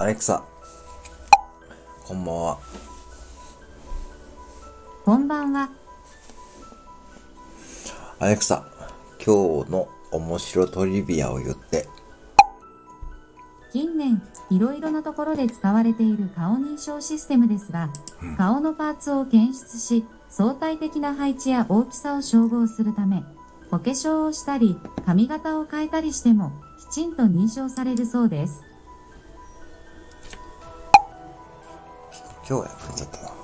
アレクサ。こんばんは。こんばんは。アレクサ、今日の面白トリビアを言って。近年、いろいろなところで使われている顔認証システムですが、顔のパーツを検出し、相対的な配置や大きさを照合するため、お化粧をしたり、髪型を変えたりしても、きちんと認証されるそうです。今日や、増えちゃったな。